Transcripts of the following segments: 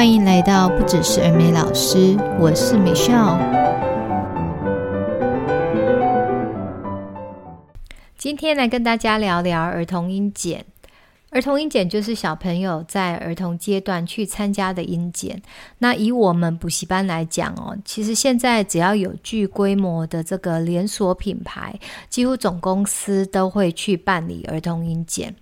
欢迎来到不只是儿美老师，我是美笑。今天来跟大家聊聊儿童音检。儿童英检就是小朋友在儿童阶段去参加的英检。那以我们补习班来讲哦，其实现在只要有具规模的这个连锁品牌，几乎总公司都会去办理儿童英检。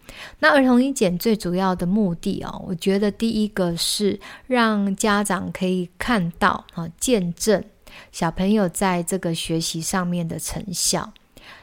那儿童英检最主要的目的哦，我觉得第一个是让家长可以看到啊，见证小朋友在这个学习上面的成效。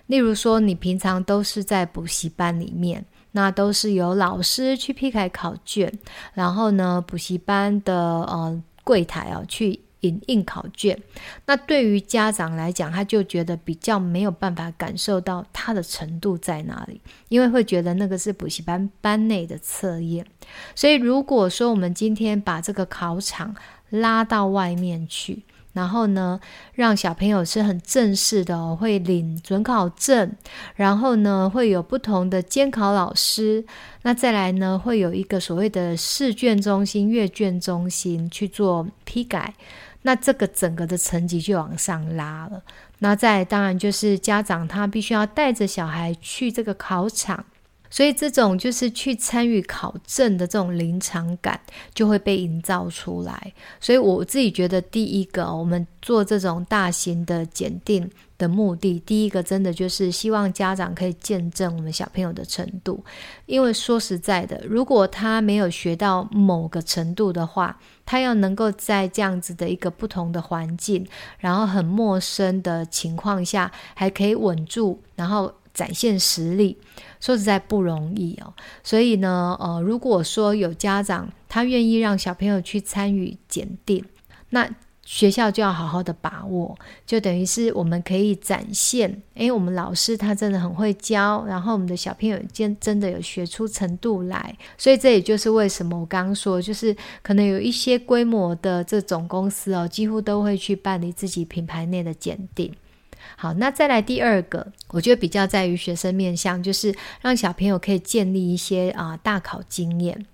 例如说，你平常都是在补习班里面。那都是由老师去批改考卷，然后呢，补习班的呃柜台啊去影印考卷。那对于家长来讲，他就觉得比较没有办法感受到他的程度在哪里，因为会觉得那个是补习班班内的测验。所以如果说我们今天把这个考场拉到外面去。然后呢，让小朋友是很正式的，会领准考证，然后呢，会有不同的监考老师，那再来呢，会有一个所谓的试卷中心、阅卷中心去做批改，那这个整个的成绩就往上拉了。那再当然就是家长他必须要带着小孩去这个考场。所以这种就是去参与考证的这种临场感就会被营造出来。所以我自己觉得，第一个我们做这种大型的检定的目的，第一个真的就是希望家长可以见证我们小朋友的程度。因为说实在的，如果他没有学到某个程度的话，他要能够在这样子的一个不同的环境，然后很陌生的情况下，还可以稳住，然后。展现实力，说实在不容易哦。所以呢，呃，如果说有家长他愿意让小朋友去参与检定，那学校就要好好的把握，就等于是我们可以展现，诶，我们老师他真的很会教，然后我们的小朋友真真的有学出程度来。所以这也就是为什么我刚刚说，就是可能有一些规模的这种公司哦，几乎都会去办理自己品牌内的检定。好，那再来第二个，我觉得比较在于学生面向，就是让小朋友可以建立一些啊、大考经验，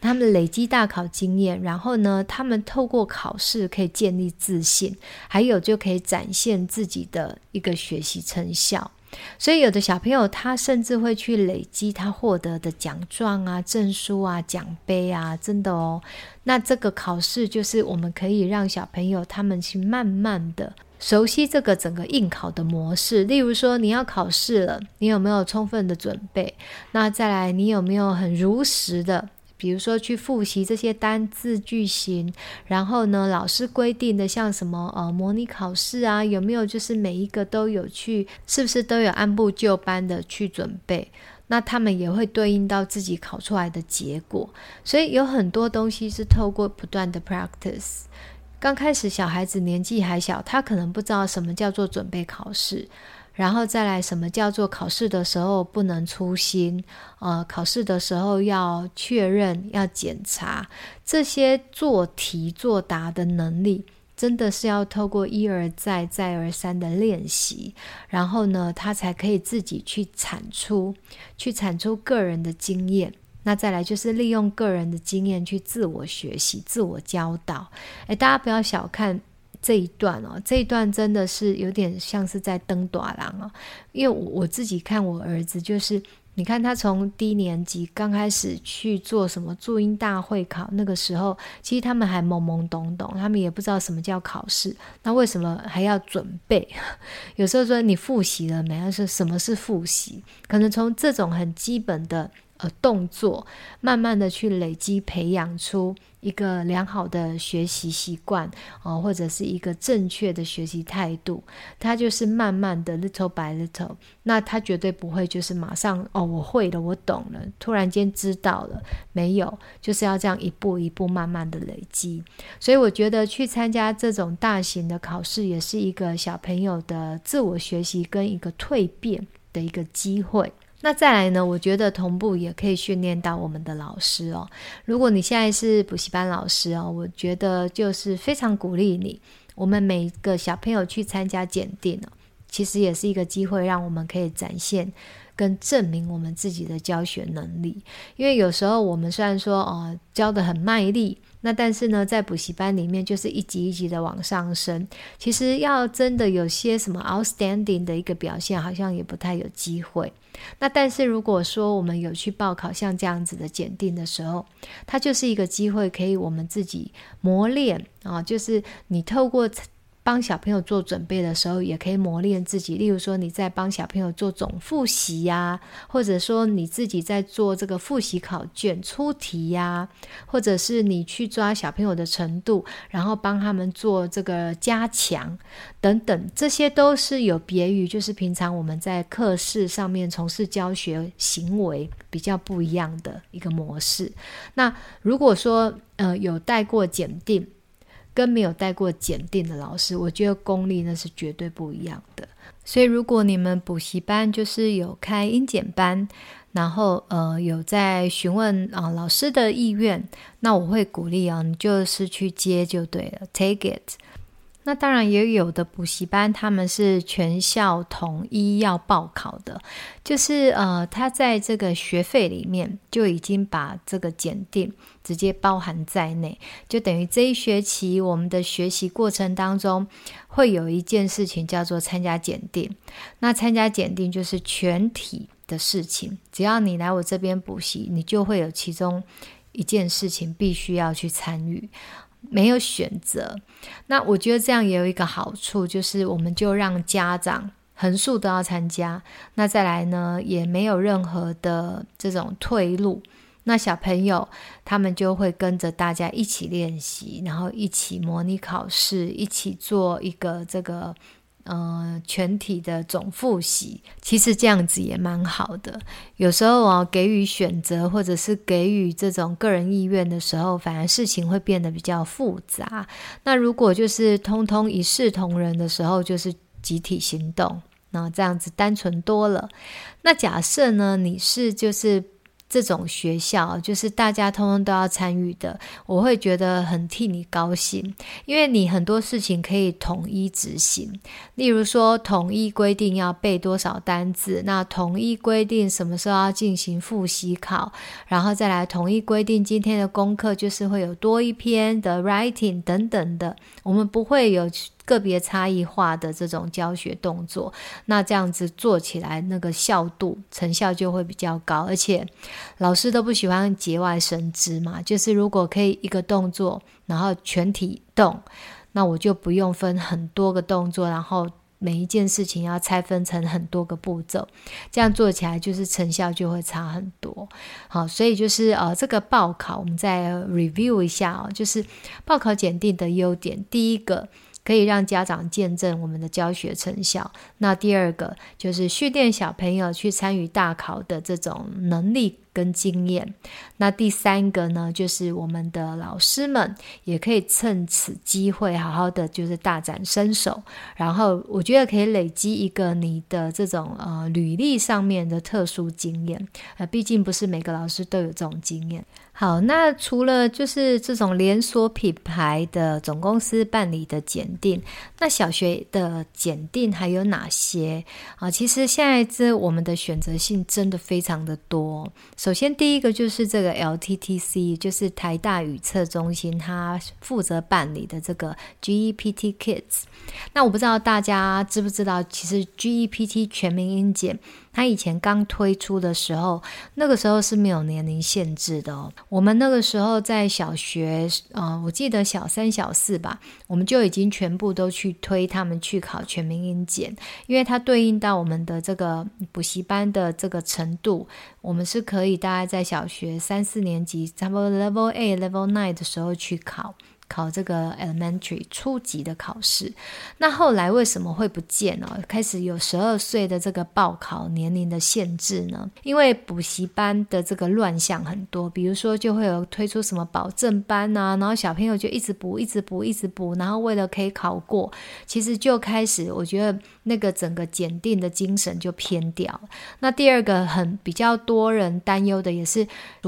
他们累积大考经验，然后呢，他们透过考试可以建立自信，还有就可以展现自己的一个学习成效。所以有的小朋友他甚至会去累积他获得的奖状啊、证书啊、奖杯啊，真的哦。那这个考试就是我们可以让小朋友他们去慢慢的。熟悉这个整个应考的模式，例如说你要考试了，你有没有充分的准备？那再来，你有没有很如实的，比如说去复习这些单字句型？然后呢，老师规定的像什么呃模拟考试啊，有没有就是每一个都有去，是不是都有按部就班的去准备？那他们也会对应到自己考出来的结果，所以有很多东西是透过不断的 practice。刚开始小孩子年纪还小，他可能不知道什么叫做准备考试，然后再来什么叫做考试的时候不能粗心，呃，考试的时候要确认、要检查这些做题作答的能力，真的是要透过一而再、再而三的练习，然后呢，他才可以自己去产出、去产出个人的经验。那再来就是利用个人的经验去自我学习、自我教导。诶，大家不要小看这一段哦，这一段真的是有点像是在登大人哦。因为我我自己看我儿子，就是你看他从低年级刚开始去做什么注音大会考，那个时候其实他们还懵懵懂懂，他们也不知道什么叫考试。那为什么还要准备？有时候说你复习了没？他说什么是复习？可能从这种很基本的。呃，动作慢慢的去累积，培养出一个良好的学习习惯，哦、呃，或者是一个正确的学习态度。他就是慢慢的，little by little，那他绝对不会就是马上哦，我会了，我懂了，突然间知道了，没有，就是要这样一步一步慢慢的累积。所以我觉得去参加这种大型的考试，也是一个小朋友的自我学习跟一个蜕变的一个机会。那再来呢？我觉得同步也可以训练到我们的老师哦。如果你现在是补习班老师哦，我觉得就是非常鼓励你。我们每一个小朋友去参加检定哦，其实也是一个机会，让我们可以展现跟证明我们自己的教学能力。因为有时候我们虽然说哦教得很卖力。那但是呢，在补习班里面就是一级一级的往上升。其实要真的有些什么 outstanding 的一个表现，好像也不太有机会。那但是如果说我们有去报考像这样子的检定的时候，它就是一个机会，可以我们自己磨练啊，就是你透过。帮小朋友做准备的时候，也可以磨练自己。例如说，你在帮小朋友做总复习呀，或者说你自己在做这个复习考卷出题呀，或者是你去抓小朋友的程度，然后帮他们做这个加强等等，这些都是有别于就是平常我们在课室上面从事教学行为比较不一样的一个模式。那如果说呃有带过检定，跟没有带过检定的老师，我觉得功力那是绝对不一样的。所以，如果你们补习班就是有开英检班，然后呃有在询问啊、老师的意愿，那我会鼓励啊，你就是去接就对了，take it。那当然也有的补习班，他们是全校统一要报考的，就是呃，他在这个学费里面就已经把这个检定直接包含在内，就等于这一学期我们的学习过程当中会有一件事情叫做参加检定。那参加检定就是全体的事情，只要你来我这边补习，你就会有其中一件事情必须要去参与。没有选择，那我觉得这样也有一个好处，就是我们就让家长横竖都要参加。那再来呢，也没有任何的这种退路。那小朋友他们就会跟着大家一起练习，然后一起模拟考试，一起做一个这个。呃，全体的总复习，其实这样子也蛮好的。有时候啊，给予选择或者是给予这种个人意愿的时候，反而事情会变得比较复杂。那如果就是通通一视同仁的时候，就是集体行动，那这样子单纯多了。那假设呢，你是就是。这种学校就是大家通通都要参与的，我会觉得很替你高兴，因为你很多事情可以统一执行。例如说，统一规定要背多少单字，那统一规定什么时候要进行复习考，然后再来统一规定今天的功课就是会有多一篇的 writing 等等的，我们不会有。个别差异化的这种教学动作，那这样子做起来，那个效度、成效就会比较高。而且老师都不喜欢节外生枝嘛，就是如果可以一个动作，然后全体动，那我就不用分很多个动作，然后每一件事情要拆分成很多个步骤，这样做起来就是成效就会差很多。好，所以就是呃，这个报考我们再 review 一下哦，就是报考检定的优点，第一个。可以让家长见证我们的教学成效。那第二个就是训练小朋友去参与大考的这种能力跟经验。那第三个呢，就是我们的老师们也可以趁此机会好好的就是大展身手。然后我觉得可以累积一个你的这种呃履历上面的特殊经验。呃，毕竟不是每个老师都有这种经验。好，那除了就是这种连锁品牌的总公司办理的检定，那小学的检定还有哪些啊？其实现在这我们的选择性真的非常的多。首先第一个就是这个 LTTC，就是台大语测中心，它负责办理的这个 GEPT Kids。那我不知道大家知不知道，其实 GEPT 全民英检。他以前刚推出的时候，那个时候是没有年龄限制的哦。我们那个时候在小学，呃，我记得小三、小四吧，我们就已经全部都去推他们去考全民英检，因为它对应到我们的这个补习班的这个程度，我们是可以大概在小学三四年级，差不多 Level A、Level Nine 的时候去考。考这个 elementary 初级的考试，那后来为什么会不见呢？开始有十二岁的这个报考年龄的限制呢？因为补习班的这个乱象很多，比如说就会有推出什么保证班啊，然后小朋友就一直补，一直补，一直补，然后为了可以考过，其实就开始我觉得那个整个检定的精神就偏掉。那第二个很比较多人担忧的也是，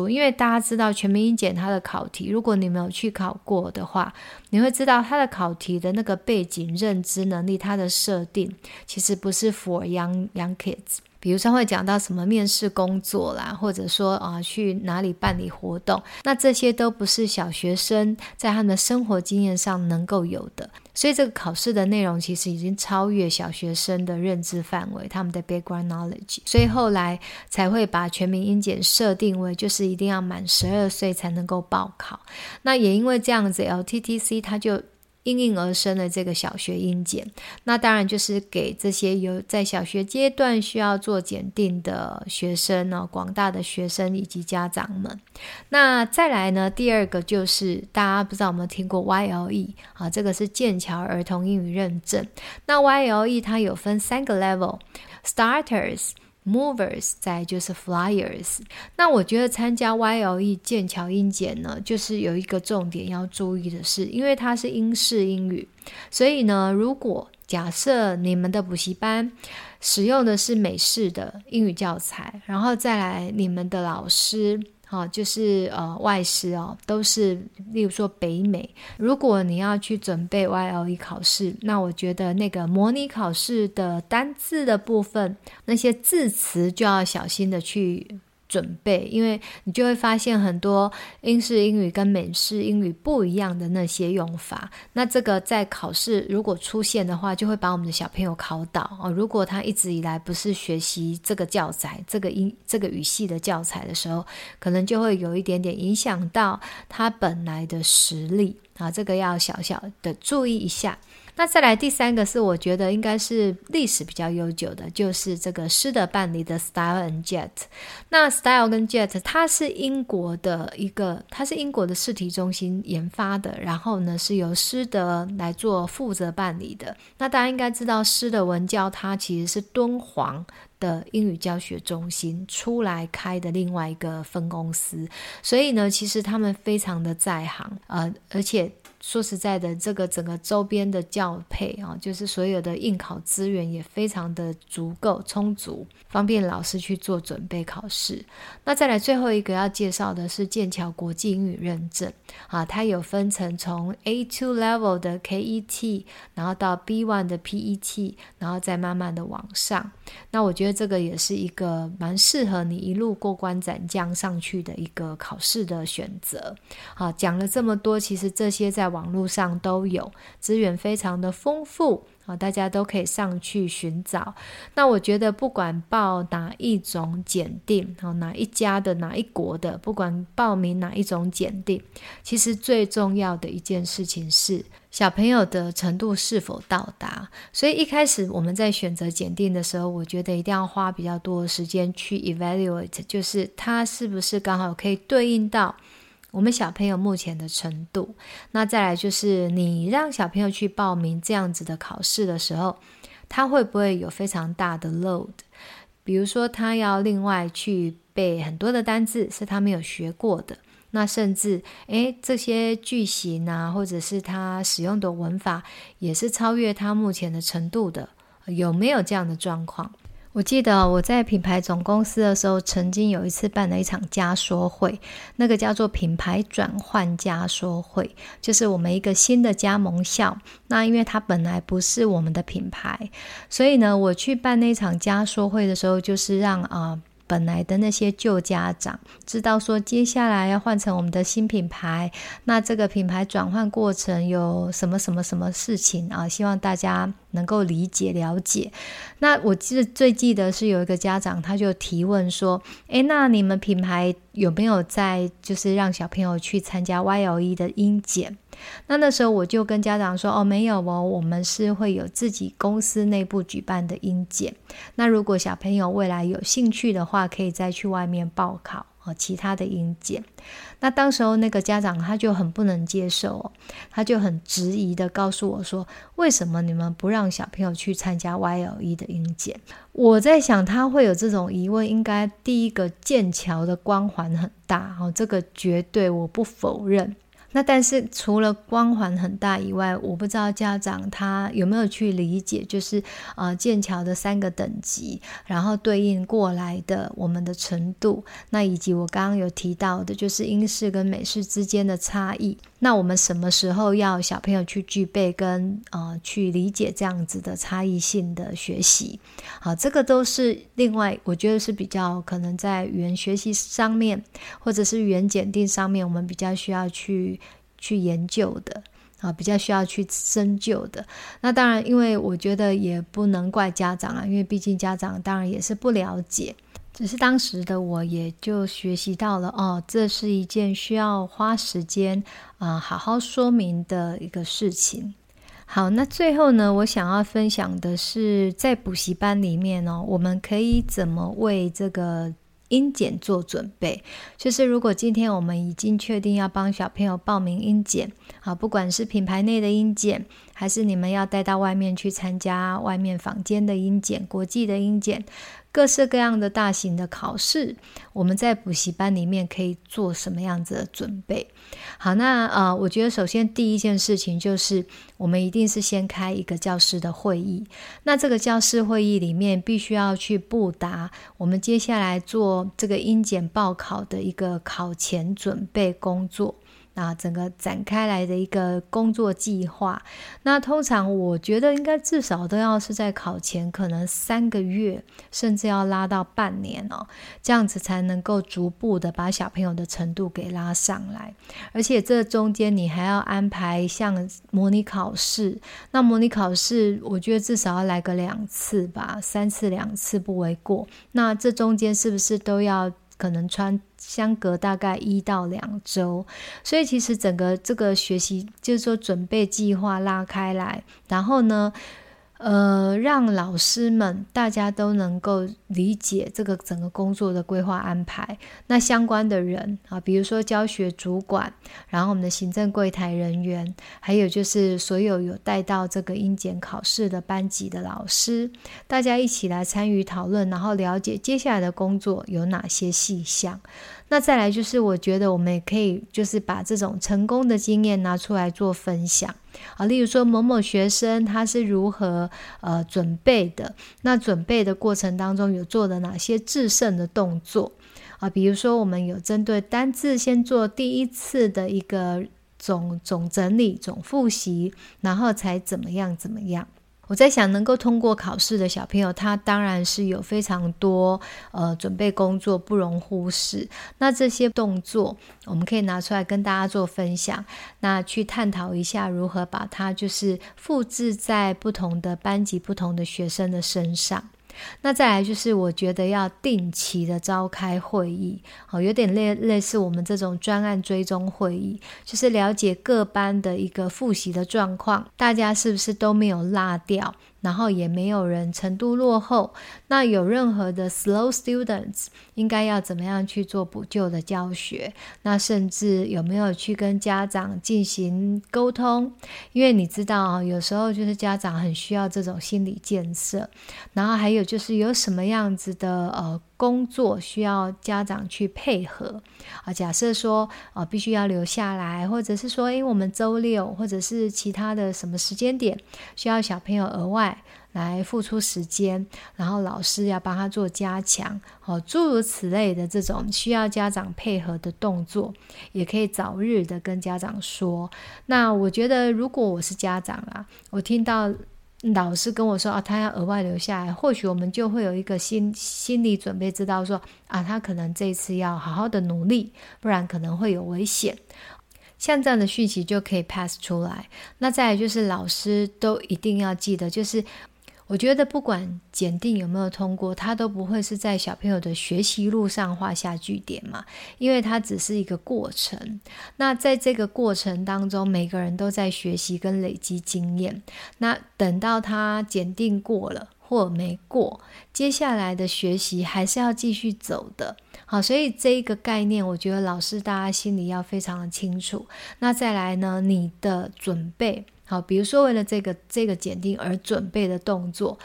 因为大家知道全民英检它的考题，如果你没有去考过的。话，你会知道他的考题的那个背景、认知能力，他的设定其实不是 for young young kids。比如说会讲到什么面试工作啦，或者说啊去哪里办理活动，那这些都不是小学生在他们的生活经验上能够有的。所以这个考试的内容其实已经超越小学生的认知范围，他们的 background knowledge。所以后来才会把全民英检设定为就是一定要满十二岁才能够报考。那也因为这样子，LTTC 它就。应运而生的这个小学英检，那当然就是给这些有在小学阶段需要做检定的学生呢，广大的学生以及家长们。那再来呢，第二个就是大家不知道有没有听过 YLE 啊，这个是剑桥儿童英语认证。那 YLE 它有分三个 level，Starters。Movers 再就是 Flyers，那我觉得参加 YLE 剑桥英检呢，就是有一个重点要注意的是，因为它是英式英语，所以呢，如果假设你们的补习班使用的是美式的英语教材，然后再来你们的老师。好，就是呃外师哦，都是例如说北美。如果你要去准备 YLE 考试，那我觉得那个模拟考试的单字的部分，那些字词就要小心的去。准备，因为你就会发现很多英式英语跟美式英语不一样的那些用法。那这个在考试如果出现的话，就会把我们的小朋友考倒哦。如果他一直以来不是学习这个教材、这个英、这个语系的教材的时候，可能就会有一点点影响到他本来的实力啊。这个要小小的注意一下。那再来第三个是我觉得应该是历史比较悠久的，就是这个师德办理的 Style and Jet。那 Style 跟 Jet 它是英国的一个，它是英国的试题中心研发的，然后呢是由师德来做负责办理的。那大家应该知道，师德文教它其实是敦煌的英语教学中心出来开的另外一个分公司，所以呢，其实他们非常的在行，呃，而且。说实在的，这个整个周边的教配啊，就是所有的应考资源也非常的足够充足，方便老师去做准备考试。那再来最后一个要介绍的是剑桥国际英语认证啊，它有分成从 A2 level 的 KET，然后到 B1 的 PET，然后再慢慢的往上。那我觉得这个也是一个蛮适合你一路过关斩将上去的一个考试的选择。好，讲了这么多，其实这些在网络上都有资源，非常的丰富啊，大家都可以上去寻找。那我觉得，不管报哪一种检定，啊，哪一家的哪一国的，不管报名哪一种检定，其实最重要的一件事情是小朋友的程度是否到达。所以一开始我们在选择检定的时候，我觉得一定要花比较多的时间去 evaluate，就是它是不是刚好可以对应到。我们小朋友目前的程度，那再来就是你让小朋友去报名这样子的考试的时候，他会不会有非常大的 load？比如说他要另外去背很多的单字是他没有学过的，那甚至诶这些句型啊，或者是他使用的文法也是超越他目前的程度的，有没有这样的状况？我记得我在品牌总公司的时候，曾经有一次办了一场加说会，那个叫做品牌转换加说会，就是我们一个新的加盟校。那因为它本来不是我们的品牌，所以呢，我去办那场加说会的时候，就是让啊。本来的那些旧家长知道说，接下来要换成我们的新品牌，那这个品牌转换过程有什么什么什么事情啊？希望大家能够理解了解。那我记得最记得是有一个家长，他就提问说：“诶，那你们品牌有没有在就是让小朋友去参加 YLE 的英检？”那那时候我就跟家长说：“哦，没有哦，我们是会有自己公司内部举办的英检。那如果小朋友未来有兴趣的话，可以再去外面报考哦，其他的英检。”那当时候那个家长他就很不能接受哦，他就很质疑的告诉我说：“为什么你们不让小朋友去参加 YLE 的英检？”我在想他会有这种疑问，应该第一个剑桥的光环很大哦，这个绝对我不否认。那但是除了光环很大以外，我不知道家长他有没有去理解，就是呃剑桥的三个等级，然后对应过来的我们的程度，那以及我刚刚有提到的，就是英式跟美式之间的差异。那我们什么时候要小朋友去具备跟呃去理解这样子的差异性的学习？好，这个都是另外我觉得是比较可能在语言学习上面，或者是语言检定上面，我们比较需要去去研究的啊，比较需要去深究的。那当然，因为我觉得也不能怪家长啊，因为毕竟家长当然也是不了解。只是当时的我也就学习到了哦，这是一件需要花时间啊、好好说明的一个事情。好，那最后呢，我想要分享的是，在补习班里面呢、我们可以怎么为这个音检做准备？就是如果今天我们已经确定要帮小朋友报名音检，啊，不管是品牌内的音检，还是你们要带到外面去参加外面房间的音检、国际的音检。各式各样的大型的考试，我们在补习班里面可以做什么样子的准备？好，那呃，我觉得首先第一件事情就是，我们一定是先开一个教师的会议。那这个教师会议里面，必须要去布达我们接下来做这个英检报考的一个考前准备工作。啊，整个展开来的一个工作计划，那通常我觉得应该至少都要是在考前，可能三个月，甚至要拉到半年哦，这样子才能够逐步的把小朋友的程度给拉上来。而且这中间你还要安排像模拟考试，那模拟考试我觉得至少要来个两次吧，三次两次不为过。那这中间是不是都要？可能穿相隔大概一到两周，所以其实整个这个学习就是说准备计划拉开来，然后呢，呃，让老师们大家都能够理解这个整个工作的规划安排。那相关的人啊，比如说教学主管，然后我们的行政柜台人员，还有就是所有有带到这个英检考试的班级的老师，大家一起来参与讨论，然后了解接下来的工作有哪些细项。那再来就是，我觉得我们也可以就是把这种成功的经验拿出来做分享啊，例如说某某学生他是如何呃准备的，那准备的过程当中有做的哪些制胜的动作啊，比如说我们有针对单字先做第一次的一个总总整理、总复习，然后才怎么样怎么样。我在想，能够通过考试的小朋友，他当然是有非常多呃准备工作，不容忽视。那这些动作，我们可以拿出来跟大家做分享，那去探讨一下如何把它就是复制在不同的班级、不同的学生的身上。那再来就是，我觉得要定期的召开会议，哦，有点类类似我们这种专案追踪会议，就是了解各班的一个复习的状况，大家是不是都没有落掉。然后也没有人程度落后，那有任何的 slow students 应该要怎么样去做补救的教学？那甚至有没有去跟家长进行沟通？因为你知道啊，有时候就是家长很需要这种心理建设。然后还有就是有什么样子的呃。工作需要家长去配合啊，假设说啊，必须要留下来，或者是说，诶，我们周六或者是其他的什么时间点需要小朋友额外来付出时间，然后老师要帮他做加强，哦，诸如此类的这种需要家长配合的动作，也可以早日的跟家长说。那我觉得，如果我是家长啊，我听到。老师跟我说啊，他要额外留下来，或许我们就会有一个心心理准备，知道说啊，他可能这一次要好好的努力，不然可能会有危险。像这样的讯息就可以 pass 出来。那再来就是老师都一定要记得，就是。我觉得不管检定有没有通过，它都不会是在小朋友的学习路上画下句点嘛，因为它只是一个过程。那在这个过程当中，每个人都在学习跟累积经验。那等到他检定过了或没过，接下来的学习还是要继续走的。好，所以这一个概念，我觉得老师大家心里要非常的清楚。那再来呢，你的准备。好，比如说为了这个这个检定而准备的动作，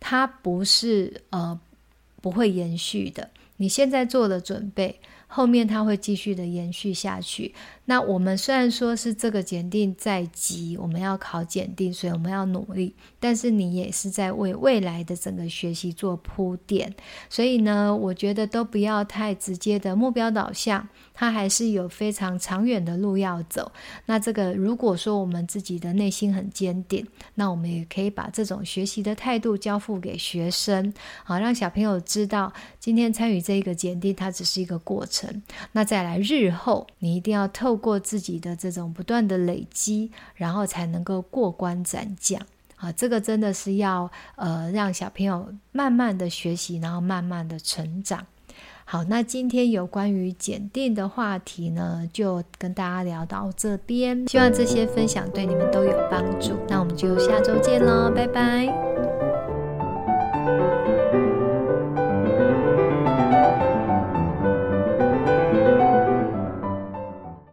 它不是呃不会延续的。你现在做的准备，后面它会继续的延续下去。那我们虽然说是这个检定在即，我们要考检定，所以我们要努力，但是你也是在为未来的整个学习做铺垫。所以呢，我觉得都不要太直接的目标导向，它还是有非常长远的路要走。那这个如果说我们自己的内心很坚定，那我们也可以把这种学习的态度交付给学生，好让小朋友知道，今天参与这个检定，它只是一个过程。那再来日后，你一定要透透过自己的这种不断的累积，然后才能够过关斩将。啊，这个真的是要呃让小朋友慢慢的学习，然后慢慢的成长。好，那今天有关于检定的话题呢，就跟大家聊到这边。希望这些分享对你们都有帮助。那我们就下周见喽，拜拜。